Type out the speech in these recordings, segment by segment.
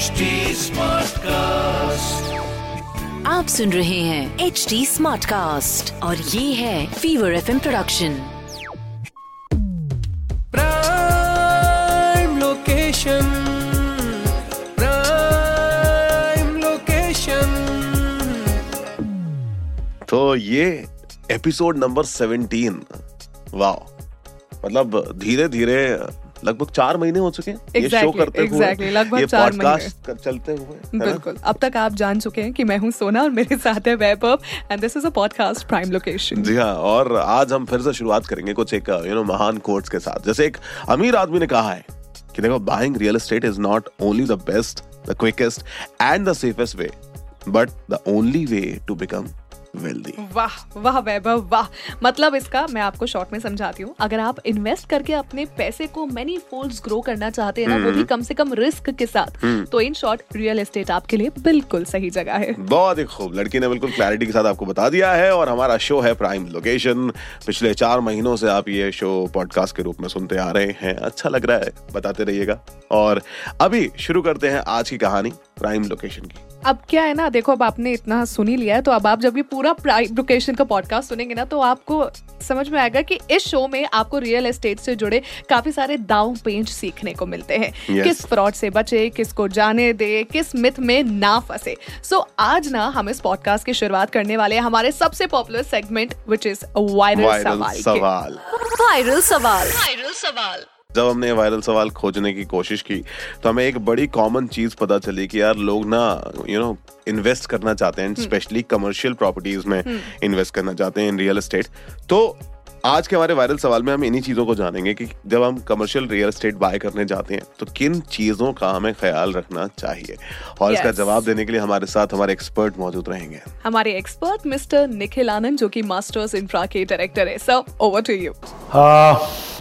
HD Smartcast. आप सुन रहे हैं एच डी स्मार्ट कास्ट और ये है Fever F production Prime location Prime location. तो ये एपिसोड नंबर 17 वाह मतलब धीरे धीरे लगभग चार महीने हो चुके हैं। ये शो करते exactly, हुए लगभग चार podcast चलते हुए बिल्कुल। अब तक आप जान चुके हैं कि मैं हूँ सोना और मेरे साथ है Vaibhav and this is a podcast Prime Location जी हाँ और आज हम फिर से शुरुआत करेंगे कुछ एक यू नो महान कोट्स के साथ। जैसे एक अमीर आदमी ने कहा है कि देखो buying real estate is not only the best the quickest and the safest way but the only way to become wealthy. वाह वाह वैभव वाह। मतलब इसका मैं आपको शॉर्ट में समझाती हूँ। अगर आप इन्वेस्ट करके अपने पैसे को मेनी फोल्ड्स ग्रो करना चाहते हैं ना वो भी कम से कम रिस्क के साथ तो इन शॉर्ट रियल एस्टेट आपके लिए बिल्कुल सही जगह है। बहुत ही खूब। लड़की ने बिल्कुल क्लैरिटी के साथ आपको बता दिया है और हमारा शो है प्राइम लोकेशन पिछले चार महीनों से आप ये शो पॉडकास्ट के रूप में सुनते आ रहे हैं। अच्छा लग रहा है बताते रहिएगा। और अभी शुरू करते हैं आज की कहानी प्राइम लोकेशन की। अब क्या है ना देखो अब आपने इतना सुन ही लिया है तो अब आप जब ये पूरा लोकेशन का पॉडकास्ट सुनेंगे ना तो आपको समझ में आएगा कि इस शो में आपको रियल एस्टेट से जुड़े काफ़ी सारे दाव पेंच सीखने को मिलते हैं। Yes. किस फ्रॉड से बचे किसको जाने दे किस मिथ में ना फंसे। सो so, आज ना हम इस पॉडकास्ट की शुरुआत करने वाले हैं हमारे सबसे popular segment which is viral viral सवाल के। सवाल। वायरल सवाल। वायरल सवाल। जब हमने वायरल सवाल खोजने की कोशिश की तो हमें एक बड़ी कॉमन चीज़ पता चली कि यार लोग ना यू नो इन्वेस्ट करना चाहते हैं स्पेशली कमर्शियल प्रॉपर्टीज़ में इन्वेस्ट करना चाहते हैं इन रियल एस्टेट तो आज के हमारे वायरल सवाल में हम इन्हीं चीज़ों को जानेंगे कि जब हम कमर्शियल रियल एस्टेट बाय करने जाते हैं तो किन चीज़ों का हमें ख्याल रखना चाहिए? और yes. इसका जवाब देने के लिए हमारे साथ हमारे एक्सपर्ट मौजूद रहेंगे। हमारे एक्सपर्ट मिस्टर निखिल आनंद जो कि मास्टर्स इंफ्रा के डायरेक्टर है। Sir over to you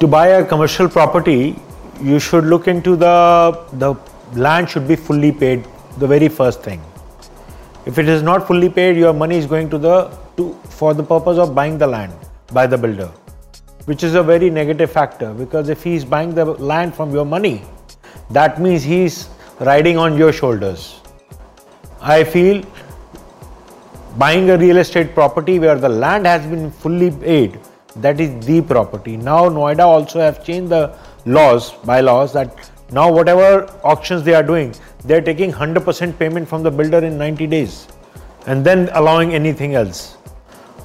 to buy a commercial property, you should look into the the land should be fully paid. The very first thing. If it is not fully paid, your money is going to the to for the purpose of buying the land by the builder, which is a very negative factor because if he is buying the land from your money, that means he is riding on your shoulders. I feel buying a real estate property where the land has been fully paid that is the property. Now noida also have changed the laws bylaws that now whatever auctions they are doing they are taking 100% payment from the builder in 90 days and then allowing anything else.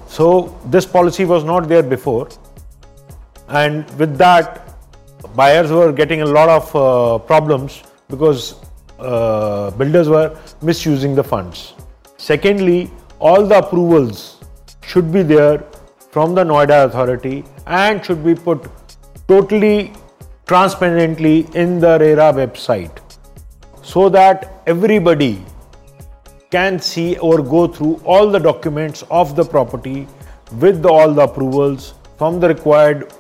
So this policy was not there before. And with that buyers were getting a lot of uh, problems because uh, builders were misusing the funds. Secondly all the approvals should be there from the noida authority and should be put totally transparently in the rera website so that everybody can see or go through all the documents of the property with all the approvals from the required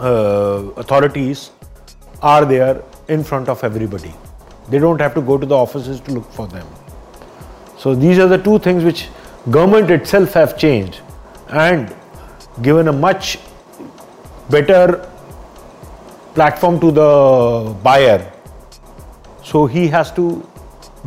uh, authorities are there in front of everybody. They don't have to go to the offices to look for them. So these are the two things which government itself have changed and given a much better platform to the buyer. So he has to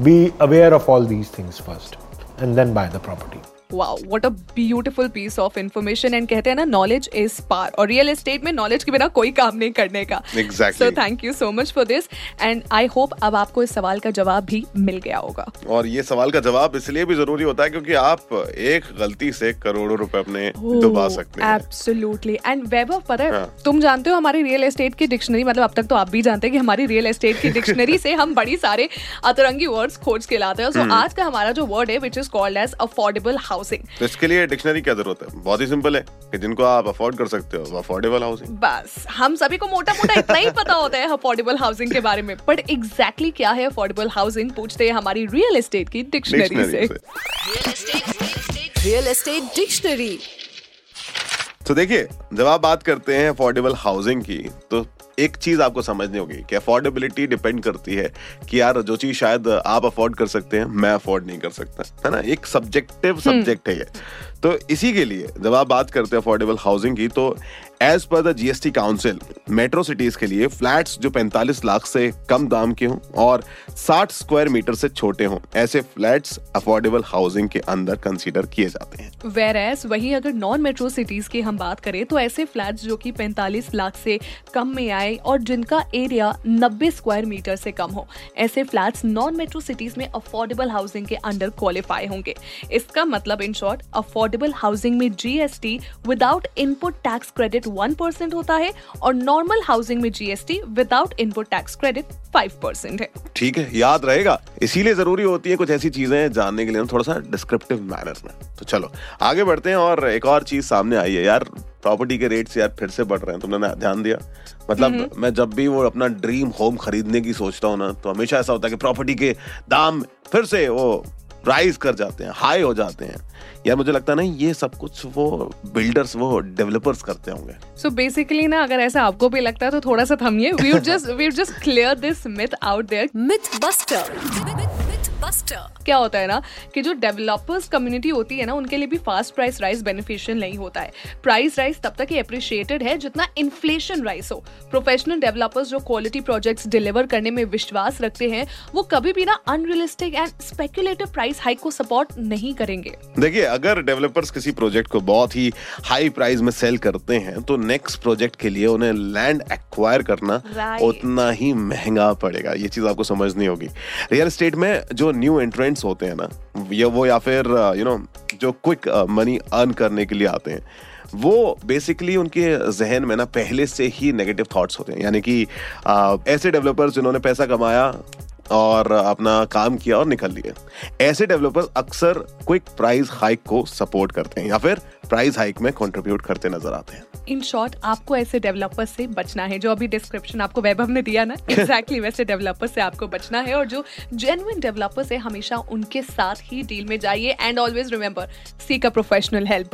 be aware of all these things first and then buy the property. Wow what a beautiful piece of information and कहते हैं ना knowledge is पार और real estate में knowledge के बिना कोई काम नहीं करने का. Exactly. So thank you so much for this and I hope अब आपको इस सवाल का जवाब भी मिल गया होगा. और ये सवाल का जवाब इसलिए भी ज़रूरी होता है क्योंकि आप एक गलती से करोड़ों रुपए अपने डुबा सकते हैं। एब्सोल्युटली एंड वैभव पता है। हाँ। तुम जानते हो हमारी रियल एस्टेट की डिक्शनरी मतलब अब तक तो आप भी जानते हैं कि हमारी रियल एस्टेट की डिक्शनरी से हम बड़ी सारे अतरंगी वर्ड्स खोज के लाते हैं। सो हम्म। आज का हमारा जो वर्ड है which is called as affordable housing तो इसके लिए डिक्शनरी क्या ज़रूरत है? बहुत ही सिंपल है। कि जिनको आप अफोर्ड कर सकते हो वो अफोर्डेबल हाउसिंग बस हम सभी को मोटा मोटा इतना ही पता होता है अफोर्डेबल हाउसिंग के बारे में। बट एग्जैक्टली क्या है अफोर्डेबल हाउसिंग पूछते हैं हमारी रियल एस्टेट की डिक्शनरी से। रियल एस्टेट डिक्शनरी तो देखिए जब आप बात करते हैं अफोर्डेबल हाउसिंग की तो एक चीज़ आपको समझनी होगी कि अफोर्डेबिलिटी डिपेंड करती है कि यार जो चीज़ शायद आप अफोर्ड कर सकते हैं मैं अफोर्ड नहीं कर सकता। है ना? एक सब्जेक्टिव सब्जेक्ट है ये। तो इसी के लिए जब आप बात करते हैं अफोर्डेबल हाउसिंग की तो एज पर the GST council metro cities के लिए फ्लैट्स जो 45 लाख से कम दाम के हों और 60 स्क्वायर मीटर से छोटे हों, ऐसे फ्लैट्स अफोर्डेबल हाउसिंग के अंदर कंसीडर किए जाते हैं। वेर एस वही अगर नॉन मेट्रो सिटीज़ की हम बात करें तो ऐसे फ्लैट्स जो कि 45 लाख से कम में आए और जिनका एरिया 90 स्क्वायर मीटर से कम हो, ऐसे फ्लैट्स नॉन मेट्रो सिटीज़ में अफोर्डेबल हाउसिंग के अंडर क्वालिफाई होंगे। इसका मतलब इन शॉर्ट अफोर्डेबल हाउसिंग में GST without input tax credit one percent होता है और नॉर्मल हाउसिंग में GST without input tax credit five percent है। ठीक है याद रहेगा। इसीलिए ज़रूरी होती है कुछ ऐसी चीज़ें जानने के लिए थोड़ा सा डिस्क्रिप्टिव मैनर में। तो चलो आगे बढ़ते हैं और एक और चीज़ सामने आई है। यार प्रॉपर्टी के रेट्स यार फिर से बढ़ रहे हैं तुमने ध्यान दिया? मतलब मैं जब भी वो अपना ड्रीम होम खरीदने की सोचता हूँ ना तो हमेशा ऐसा होता है कि प्रॉपर्टी के दाम फिर से वो राइज कर जाते हैं हाई हो जाते हैं। यार मुझे लगता है ना ये सब कुछ वो बिल्डर्स वो डेवलपर्स करते होंगे। सो बेसिकली ना अगर ऐसा आपको भी लगता है तो थोड़ा सा थमिए। We would just we just clear this myth out there myth buster buster क्या होता है ना कि जो डेवलपर्स कम्युनिटी होती है ना उनके लिए भी फास्ट प्राइस राइज बेनिफिशियल नहीं होता है। प्राइस राइज तब तक अप्रिशिएटेड है जितना इन्फ्लेशन राइज हो। प्रोफेशनल डेवलपर्स जो क्वालिटी प्रोजेक्ट्स डिलीवर करने में विश्वास रखते हैं वो कभी भी ना unrealistic and speculative price hike को सपोर्ट नहीं करेंगे। देखिए अगर डेवलपर्स किसी प्रोजेक्ट को बहुत ही हाई प्राइस में सेल करते हैं तो नेक्स्ट प्रोजेक्ट के लिए उन्हें लैंड एक्वायर करना Right. उतना ही महँगा पड़ेगा। ये चीज़ आपको समझनी होगी। रियल स्टेट में जो न्यू एंट्रेंट्स होते हैं ना ये वो या फिर यू नो जो क्विक मनी अर्न करने के लिए आते हैं वो बेसिकली उनके जहन में ना पहले से ही नेगेटिव थॉट्स होते हैं। यानी कि uh, ऐसे डेवलपर्स जिन्होंने पैसा कमाया और अपना काम किया और निकल लिए। ऐसे डेवलपर्स अक्सर क्विक प्राइस हाइक को सपोर्ट करते हैं या फिर प्राइस हाइक में कंट्रीब्यूट करते नज़र आते हैं। इन शॉर्ट आपको ऐसे डेवलपर्स से बचना है जो अभी डिस्क्रिप्शन आपको वैभव ने दिया ना एग्जैक्टली exactly वैसे डेवलपर्स से आपको बचना है और जो जेन्युइन डेवलपर्स है हमेशा उनके साथ ही डील में जाइए and always remember seek a professional help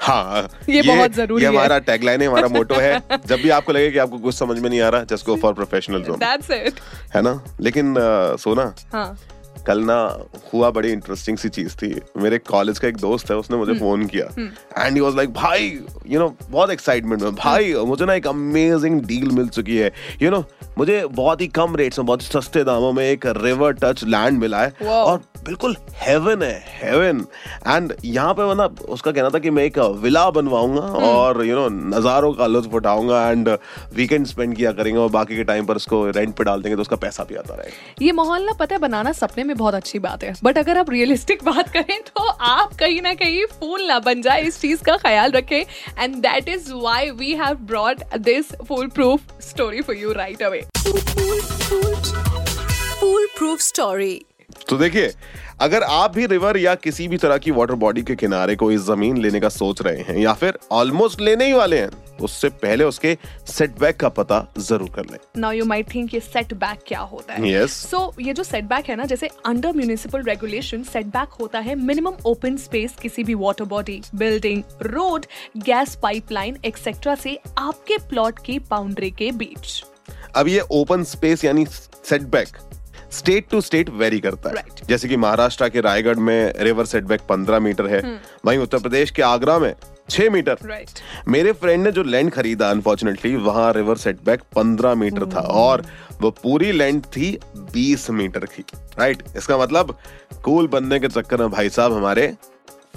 हाँ ये ये बहुत ज़रूरी ये है। हमारा टैगलाइन है हमारा मोटो है। जब भी आपको लगे कि आपको कुछ समझ में नहीं आ रहा just go for professional zone that's it है ना? लेकिन अ, सोना हाँ। कल ना हुआ बड़ी इंटरेस्टिंग सी चीज़ थी। मेरे कॉलेज का एक दोस्त है उसने मुझे हम्म। फ़ोन किया। एंड ही वाज लाइक भाई यू नो बहुत एक्साइटमेंट में भाई मुझे ना एक अमेजिंग डील मिल चुकी है। यू नो मुझे बहुत ही कम रेट्स में बहुत सस्ते दामों में एक रिवर टच लैंड मिला है। और बिल्कुल हेवन है हेवन एंड यहाँ पे मतलब उसका कहना था कि मैं एक विला बनवाऊँगा और यू नो नज़ारों का लुत्फ उठाऊँगा एंड वीकेंड स्पेंड किया करेंगे और बाकी के टाइम पर उसको रेंट पे डाल देंगे तो उसका पैसा भी आता रहेगा. ये माहौल ना पता है बनाना सपने में बहुत अच्छी बात है. बट अगर आप रियलिस्टिक बात करें तो आप कहीं ना कहीं फूल ना बन जाए इस चीज़ का ख्याल रखें. And that is why we have brought this full proof story for you right away fool proof story तो देखिए अगर आप भी रिवर या किसी भी तरह की वाटर बॉडी के किनारे कोई ज़मीन लेने का सोच रहे हैं या फिर ऑलमोस्ट लेने ही वाले हैं तो उससे पहले उसके सेटबैक का पता ज़रूर कर लें। नाउ यू माइट थिंक ये सेटबैक क्या होता है? Yes. सो ये जो सेटबैक है ना जैसे अंडर म्यूनिसिपल रेगुलेशन सेटबैक होता है मिनिमम ओपन स्पेस किसी भी water body building road gas pipeline etcetera से आपके प्लॉट की बाउंड्री के बीच। अब ये ओपन स्पेस यानी setback state to state vary करता है Right. जैसे कि महाराष्ट्र के रायगढ़ में रिवर सेटबैक 15 मीटर है hmm. वहीं उत्तर प्रदेश के आगरा में छह मीटर right. मेरे फ्रेंड ने जो लैंड खरीदा अनफॉर्चुनेटली वहाँ रिवर सेटबैक 15 मीटर hmm. था और वो पूरी लैंड थी 20 मीटर की राइट right? इसका मतलब कूल बनने के चक्कर में भाई साहब हमारे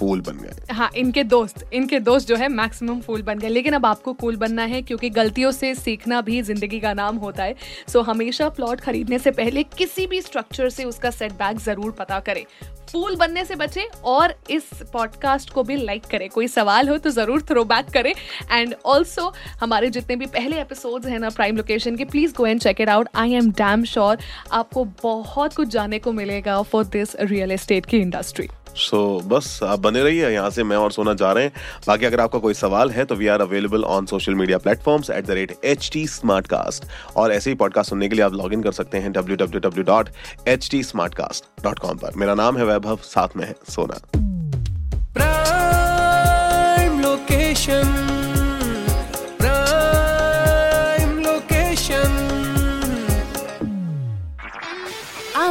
फूल बन गए। हाँ इनके दोस्त इनके दोस्त जो है मैक्सिमम फूल बन गए। लेकिन अब आपको कूल बनना है क्योंकि गलतियों से सीखना भी ज़िंदगी का नाम होता है। सो हमेशा प्लॉट खरीदने से पहले किसी भी स्ट्रक्चर से उसका सेटबैक ज़रूर पता करें। फूल बनने से बचे और इस पॉडकास्ट को भी लाइक करें। कोई सवाल हो तो ज़रूर थ्रो बैक करें। एंड ऑल्सो हमारे जितने भी पहले एपिसोड्स हैं ना प्राइम लोकेशन के please go and check it out I am damn sure आपको बहुत कुछ जानने को मिलेगा फॉर दिस रियल एस्टेट की इंडस्ट्री सो बस आप बने रहिए, यहाँ से मैं और सोना जा रहे हैं। बाकी अगर आपका कोई सवाल है तो we are available on social media platforms at the rate H T Smartcast और ऐसे ही पॉडकास्ट सुनने के लिए आप लॉग इन कर सकते हैं W W W dot H T Smartcast dot com पर। मेरा नाम है वैभव, साथ में है सोना।